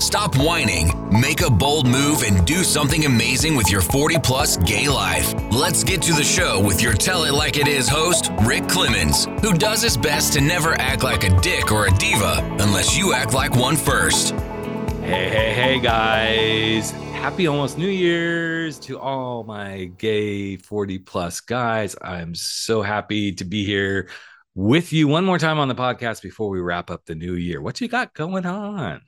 stop whining, make a bold move, and do something amazing with your 40 plus gay life. Let's get to the show with your Tell It Like It Is host, Rick Clemens, who does his best to never act like a dick or a diva unless you act like one first. Hey, hey, hey, guys. Happy almost New Year's to all my gay 40 plus guys. I'm so happy to be here with you one more time on the podcast before we wrap up the new year. What you got going on?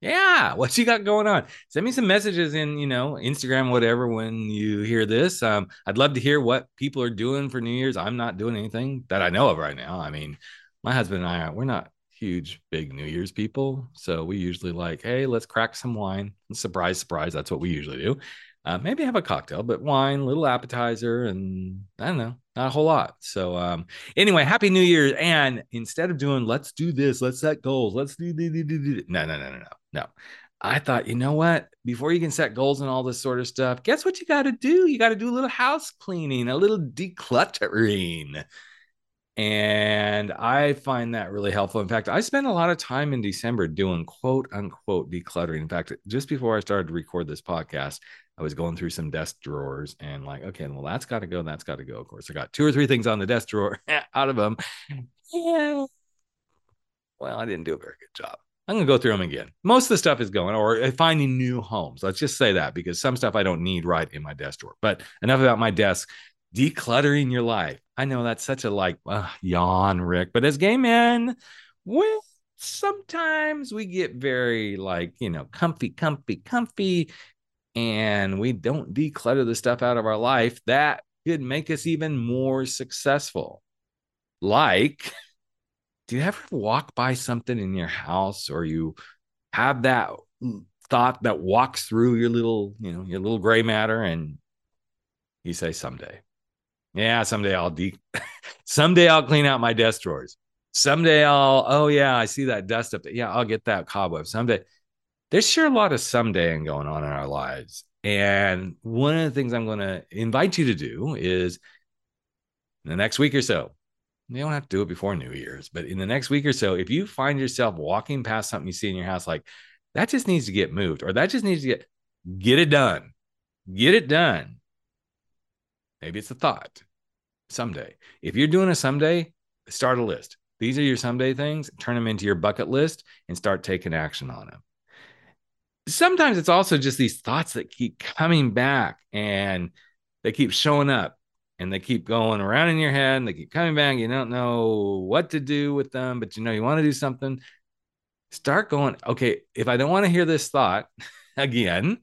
Yeah, what you got going on? Send me some messages in, you know, Instagram, whatever, when you hear this. Um, I'd love to hear what people are doing for New Year's. I'm not doing anything that I know of right now. I mean, my husband and I, we're not huge, big New Year's people. So we usually like, hey, let's crack some wine. Surprise, surprise. That's what we usually do. Uh, maybe have a cocktail, but wine, little appetizer, and I don't know, not a whole lot. So, um, anyway, happy New Year! And instead of doing, let's do this, let's set goals, let's do, do, do, do, do. no, no, no, no, no, no. I thought, you know what? Before you can set goals and all this sort of stuff, guess what you got to do? You got to do a little house cleaning, a little decluttering. And I find that really helpful. In fact, I spent a lot of time in December doing quote unquote decluttering. In fact, just before I started to record this podcast, I was going through some desk drawers and like, okay, well, that's got to go. That's got to go. Of course, I got two or three things on the desk drawer out of them. Yeah. Well, I didn't do a very good job. I'm going to go through them again. Most of the stuff is going or uh, finding new homes. Let's just say that because some stuff I don't need right in my desk drawer. But enough about my desk. Decluttering your life. I know that's such a like uh, yawn, Rick, but as gay men, well, sometimes we get very like, you know, comfy, comfy, comfy and we don't declutter the stuff out of our life, that could make us even more successful. Like, do you ever walk by something in your house or you have that thought that walks through your little, you know, your little gray matter and you say, someday. Yeah, someday I'll de someday I'll clean out my desk drawers. Someday I'll, oh yeah, I see that dust up there. Yeah, I'll get that cobweb. Someday there's sure a lot of somedaying going on in our lives. And one of the things I'm going to invite you to do is in the next week or so, you don't have to do it before New Year's, but in the next week or so, if you find yourself walking past something you see in your house, like that just needs to get moved or that just needs to get, get it done, get it done. Maybe it's a thought someday. If you're doing a someday, start a list. These are your someday things, turn them into your bucket list and start taking action on them sometimes it's also just these thoughts that keep coming back and they keep showing up and they keep going around in your head and they keep coming back. You don't know what to do with them, but you know you want to do something. Start going, okay, if I don't want to hear this thought again,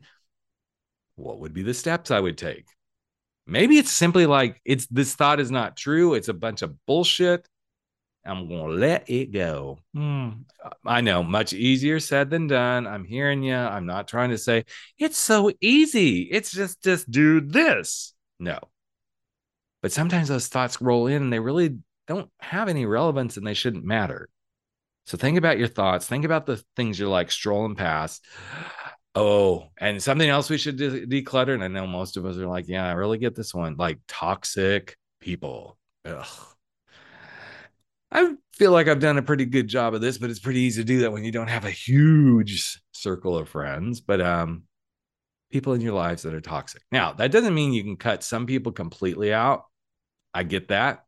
what would be the steps I would take? Maybe it's simply like it's this thought is not true. It's a bunch of bullshit. I'm going to let it go. Hmm. I know, much easier said than done. I'm hearing you. I'm not trying to say it's so easy. It's just, just do this. No. But sometimes those thoughts roll in and they really don't have any relevance and they shouldn't matter. So think about your thoughts. Think about the things you're like strolling past. Oh, and something else we should de- declutter. And I know most of us are like, yeah, I really get this one like toxic people. Ugh I feel like I've done a pretty good job of this, but it's pretty easy to do that when you don't have a huge circle of friends. But um, people in your lives that are toxic. Now, that doesn't mean you can cut some people completely out. I get that.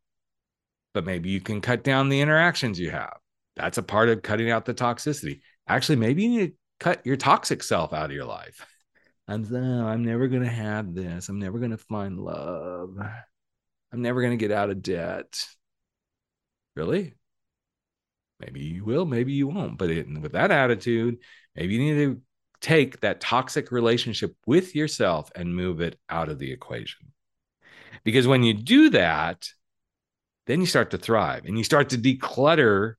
But maybe you can cut down the interactions you have. That's a part of cutting out the toxicity. Actually, maybe you need to cut your toxic self out of your life. I'm I'm never gonna have this. I'm never gonna find love. I'm never gonna get out of debt. Really? Maybe you will, maybe you won't. But it, with that attitude, maybe you need to take that toxic relationship with yourself and move it out of the equation. Because when you do that, then you start to thrive and you start to declutter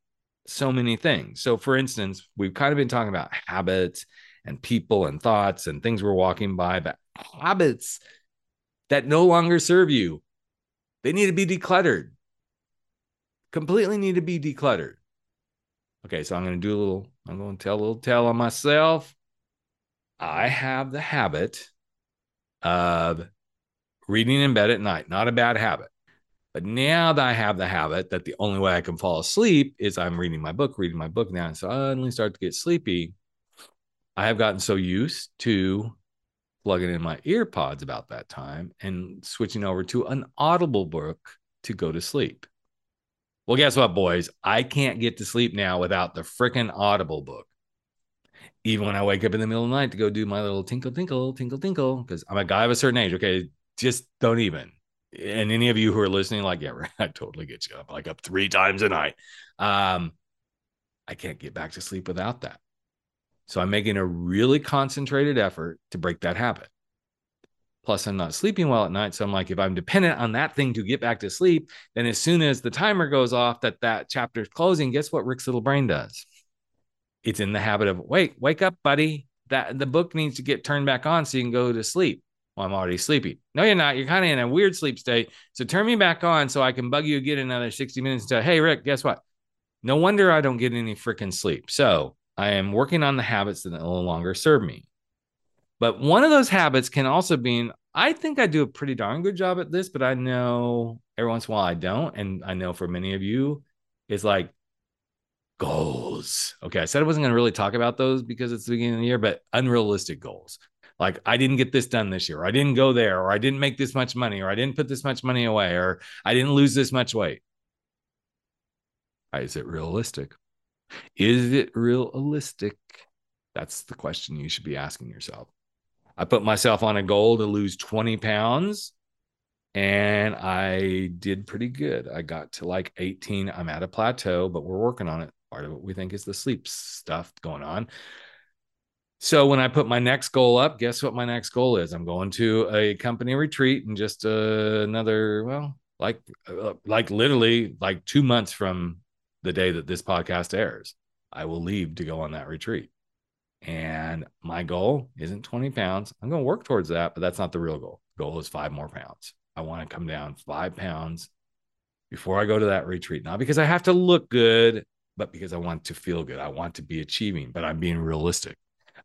so many things. So, for instance, we've kind of been talking about habits and people and thoughts and things we're walking by, but habits that no longer serve you, they need to be decluttered completely need to be decluttered. Okay, so I'm going to do a little, I'm going to tell a little tale on myself. I have the habit of reading in bed at night, not a bad habit. But now that I have the habit that the only way I can fall asleep is I'm reading my book, reading my book now, and suddenly start to get sleepy. I have gotten so used to plugging in my AirPods about that time and switching over to an audible book to go to sleep. Well, guess what, boys? I can't get to sleep now without the freaking audible book. Even when I wake up in the middle of the night to go do my little tinkle, tinkle, tinkle, tinkle, because I'm a guy of a certain age. Okay. Just don't even. And any of you who are listening, like, yeah, right, I totally get you. I'm like up three times a night. Um, I can't get back to sleep without that. So I'm making a really concentrated effort to break that habit. Plus, I'm not sleeping well at night. So I'm like, if I'm dependent on that thing to get back to sleep, then as soon as the timer goes off that that chapter's closing, guess what Rick's little brain does? It's in the habit of, wait, wake up, buddy. That the book needs to get turned back on so you can go to sleep. Well, I'm already sleepy. No, you're not. You're kind of in a weird sleep state. So turn me back on so I can bug you again another 60 minutes hey, Rick, guess what? No wonder I don't get any freaking sleep. So I am working on the habits that no longer serve me. But one of those habits can also be I think I do a pretty darn good job at this, but I know every once in a while I don't. And I know for many of you, it's like goals. Okay. I said I wasn't going to really talk about those because it's the beginning of the year, but unrealistic goals. Like I didn't get this done this year, or I didn't go there, or I didn't make this much money, or I didn't put this much money away, or I didn't lose this much weight. Is it realistic? Is it realistic? That's the question you should be asking yourself. I put myself on a goal to lose 20 pounds and I did pretty good. I got to like 18. I'm at a plateau, but we're working on it. Part of what we think is the sleep stuff going on. So when I put my next goal up, guess what my next goal is? I'm going to a company retreat in just uh, another, well, like uh, like literally like 2 months from the day that this podcast airs. I will leave to go on that retreat. And my goal isn't 20 pounds. I'm going to work towards that, but that's not the real goal. goal is five more pounds. I want to come down five pounds before I go to that retreat. Not because I have to look good, but because I want to feel good. I want to be achieving, but I'm being realistic.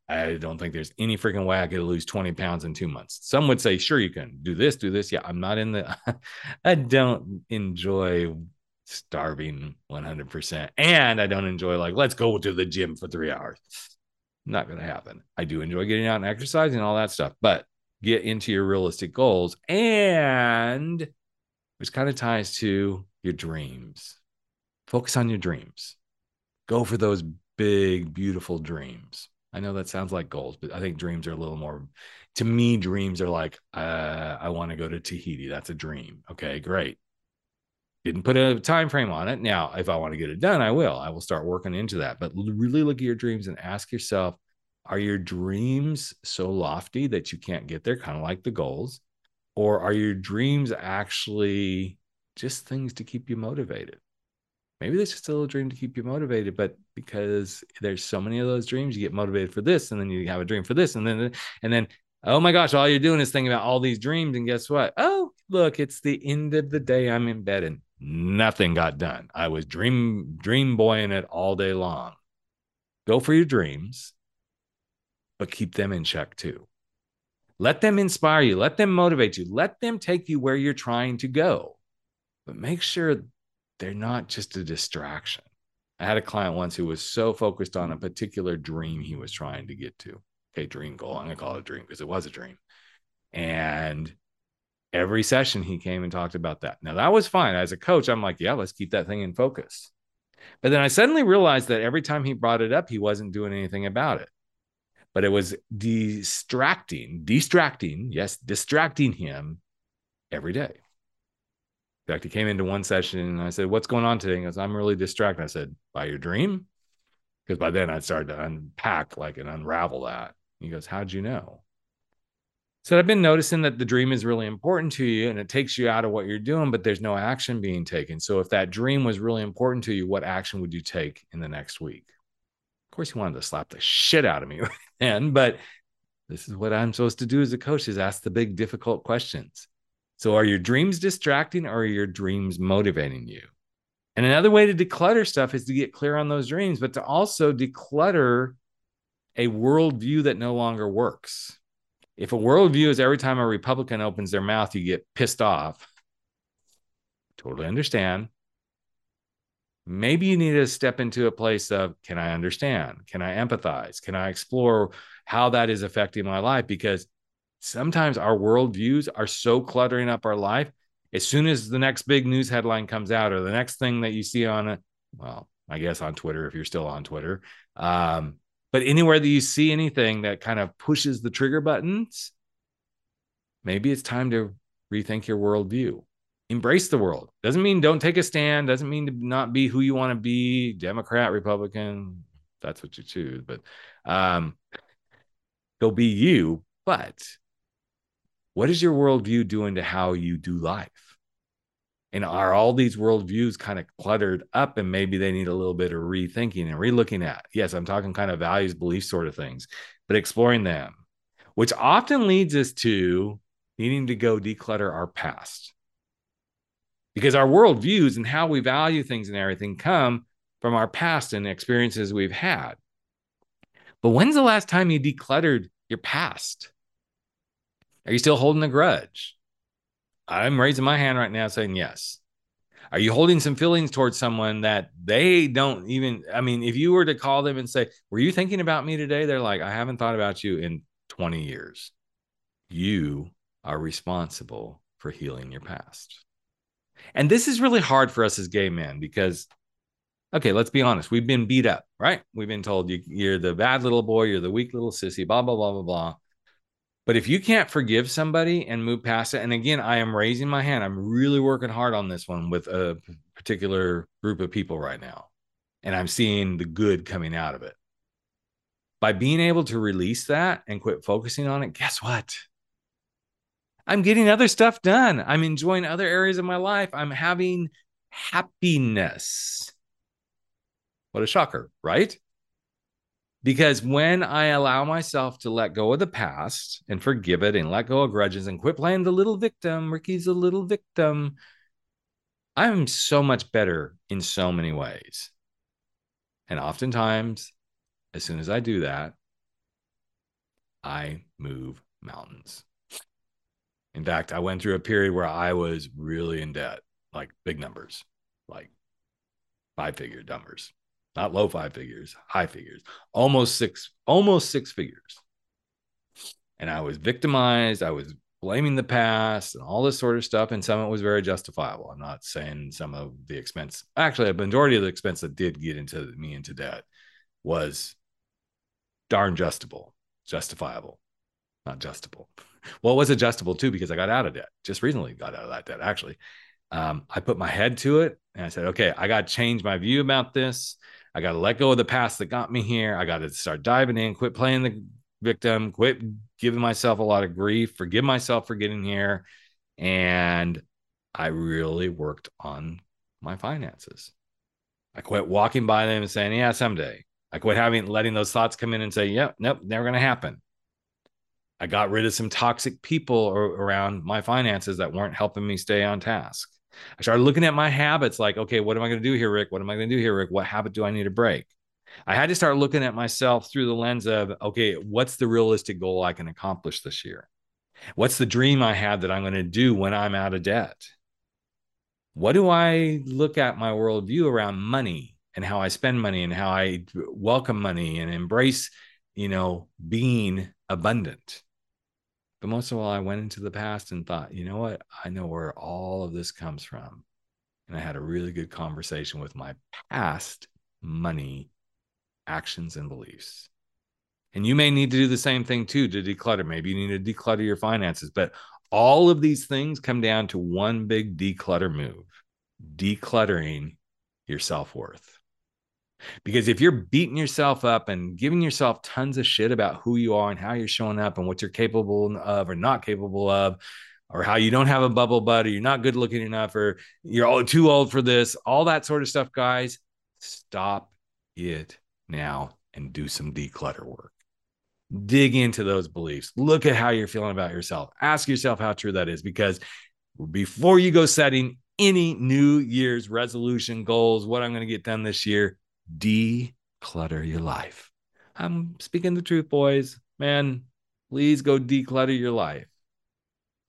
I don't think there's any freaking way I could lose 20 pounds in two months. Some would say, sure, you can do this, do this. Yeah, I'm not in the, I don't enjoy starving 100%. And I don't enjoy, like, let's go to the gym for three hours. Not going to happen. I do enjoy getting out and exercising and all that stuff, but get into your realistic goals. And which kind of ties to your dreams. Focus on your dreams. Go for those big, beautiful dreams. I know that sounds like goals, but I think dreams are a little more. To me, dreams are like, uh, I want to go to Tahiti. That's a dream. Okay, great. Didn't put a time frame on it. Now, if I want to get it done, I will. I will start working into that. But really look at your dreams and ask yourself, are your dreams so lofty that you can't get there, kind of like the goals? Or are your dreams actually just things to keep you motivated? Maybe there's just a little dream to keep you motivated, but because there's so many of those dreams, you get motivated for this, and then you have a dream for this, and then and then oh my gosh, all you're doing is thinking about all these dreams, and guess what? Oh, look, it's the end of the day. I'm in bed, and nothing got done. I was dream dream boying it all day long. Go for your dreams, but keep them in check too. Let them inspire you, let them motivate you, let them take you where you're trying to go. But make sure they're not just a distraction. I had a client once who was so focused on a particular dream he was trying to get to. Okay, dream goal. I'm going to call it a dream because it was a dream. And every session he came and talked about that. Now that was fine. As a coach, I'm like, yeah, let's keep that thing in focus. But then I suddenly realized that every time he brought it up, he wasn't doing anything about it. But it was distracting, distracting, yes, distracting him every day. In fact, he came into one session and I said, What's going on today? He goes, I'm really distracted. I said, By your dream? Because by then I'd started to unpack like and unravel that. He goes, How'd you know? So I've been noticing that the dream is really important to you and it takes you out of what you're doing, but there's no action being taken. So if that dream was really important to you, what action would you take in the next week? Of course, he wanted to slap the shit out of me then, but this is what I'm supposed to do as a coach is ask the big difficult questions. So are your dreams distracting or are your dreams motivating you? And another way to declutter stuff is to get clear on those dreams, but to also declutter a worldview that no longer works. If a worldview is every time a Republican opens their mouth, you get pissed off, totally understand. Maybe you need to step into a place of can I understand? Can I empathize? Can I explore how that is affecting my life? Because sometimes our worldviews are so cluttering up our life. As soon as the next big news headline comes out, or the next thing that you see on it, well, I guess on Twitter, if you're still on Twitter, um, but anywhere that you see anything that kind of pushes the trigger buttons, maybe it's time to rethink your worldview. Embrace the world. Doesn't mean don't take a stand. Doesn't mean to not be who you want to be, Democrat, Republican. That's what you choose. But um, go be you. But what is your worldview doing to how you do life? And are all these worldviews kind of cluttered up and maybe they need a little bit of rethinking and relooking at? Yes, I'm talking kind of values, beliefs sort of things, but exploring them, which often leads us to needing to go declutter our past. Because our worldviews and how we value things and everything come from our past and experiences we've had. But when's the last time you decluttered your past? Are you still holding a grudge? I'm raising my hand right now saying yes. Are you holding some feelings towards someone that they don't even? I mean, if you were to call them and say, Were you thinking about me today? They're like, I haven't thought about you in 20 years. You are responsible for healing your past. And this is really hard for us as gay men because, okay, let's be honest, we've been beat up, right? We've been told you, are the bad little boy, you're the weak little sissy, blah, blah, blah, blah, blah. But if you can't forgive somebody and move past it, and again, I am raising my hand. I'm really working hard on this one with a particular group of people right now. And I'm seeing the good coming out of it. By being able to release that and quit focusing on it, guess what? I'm getting other stuff done. I'm enjoying other areas of my life. I'm having happiness. What a shocker, right? Because when I allow myself to let go of the past and forgive it and let go of grudges and quit playing the little victim, Ricky's a little victim, I'm so much better in so many ways. And oftentimes, as soon as I do that, I move mountains. In fact, I went through a period where I was really in debt, like big numbers, like five figure numbers not low five figures, high figures, almost six, almost six figures. And I was victimized. I was blaming the past and all this sort of stuff. And some of it was very justifiable. I'm not saying some of the expense, actually, a majority of the expense that did get into me into debt was darn justable, justifiable, not justable. Well, it was adjustable too because I got out of debt just recently, got out of that debt actually. Um, I put my head to it and I said, okay, I got to change my view about this. I got to let go of the past that got me here. I got to start diving in, quit playing the victim, quit giving myself a lot of grief, forgive myself for getting here. And I really worked on my finances. I quit walking by them and saying, yeah, someday. I quit having letting those thoughts come in and say, yep, nope, never going to happen. I got rid of some toxic people around my finances that weren't helping me stay on task. I started looking at my habits like, okay, what am I going to do here, Rick? What am I going to do here, Rick? What habit do I need to break? I had to start looking at myself through the lens of, okay, what's the realistic goal I can accomplish this year? What's the dream I have that I'm going to do when I'm out of debt? What do I look at my worldview around money and how I spend money and how I welcome money and embrace, you know, being abundant? But most of all, I went into the past and thought, you know what? I know where all of this comes from. And I had a really good conversation with my past money actions and beliefs. And you may need to do the same thing too to declutter. Maybe you need to declutter your finances, but all of these things come down to one big declutter move decluttering your self worth. Because if you're beating yourself up and giving yourself tons of shit about who you are and how you're showing up and what you're capable of or not capable of, or how you don't have a bubble butt or you're not good looking enough or you're all too old for this, all that sort of stuff, guys, stop it now and do some declutter work. Dig into those beliefs. Look at how you're feeling about yourself. Ask yourself how true that is because before you go setting any New Year's resolution goals, what I'm going to get done this year, declutter your life. I'm speaking the truth, boys. Man, please go declutter your life.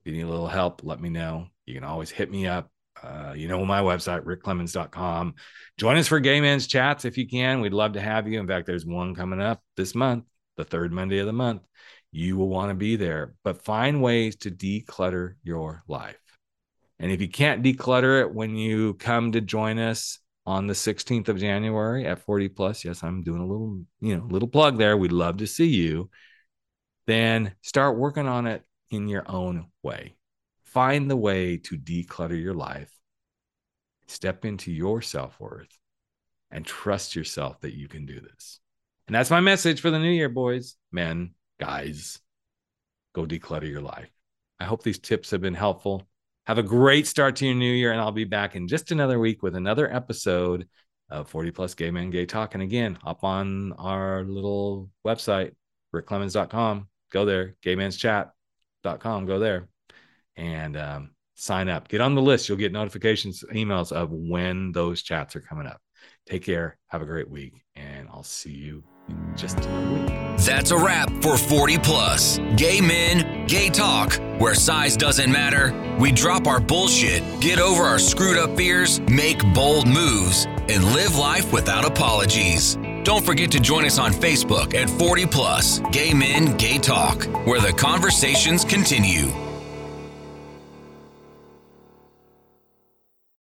If you need a little help, let me know. You can always hit me up. Uh, you know, my website, rickclemens.com. Join us for Gay Men's Chats if you can. We'd love to have you. In fact, there's one coming up this month, the third Monday of the month. You will want to be there, but find ways to declutter your life. And if you can't declutter it when you come to join us on the 16th of January at 40 plus, yes, I'm doing a little, you know, little plug there. We'd love to see you. Then start working on it in your own way. Find the way to declutter your life. Step into your self worth and trust yourself that you can do this. And that's my message for the new year, boys, men, guys. Go declutter your life. I hope these tips have been helpful. Have a great start to your new year, and I'll be back in just another week with another episode of 40 Plus Gay Men Gay Talk. And again, up on our little website, rickclemens.com. Go there, gaymenschat.com. Go there and um, sign up. Get on the list. You'll get notifications, emails of when those chats are coming up. Take care. Have a great week, and I'll see you just another week. That's a wrap for 40 Plus. Gay men, gay talk, where size doesn't matter. We drop our bullshit, get over our screwed up fears, make bold moves, and live life without apologies. Don't forget to join us on Facebook at 40 Plus Gay Men, Gay Talk, where the conversations continue.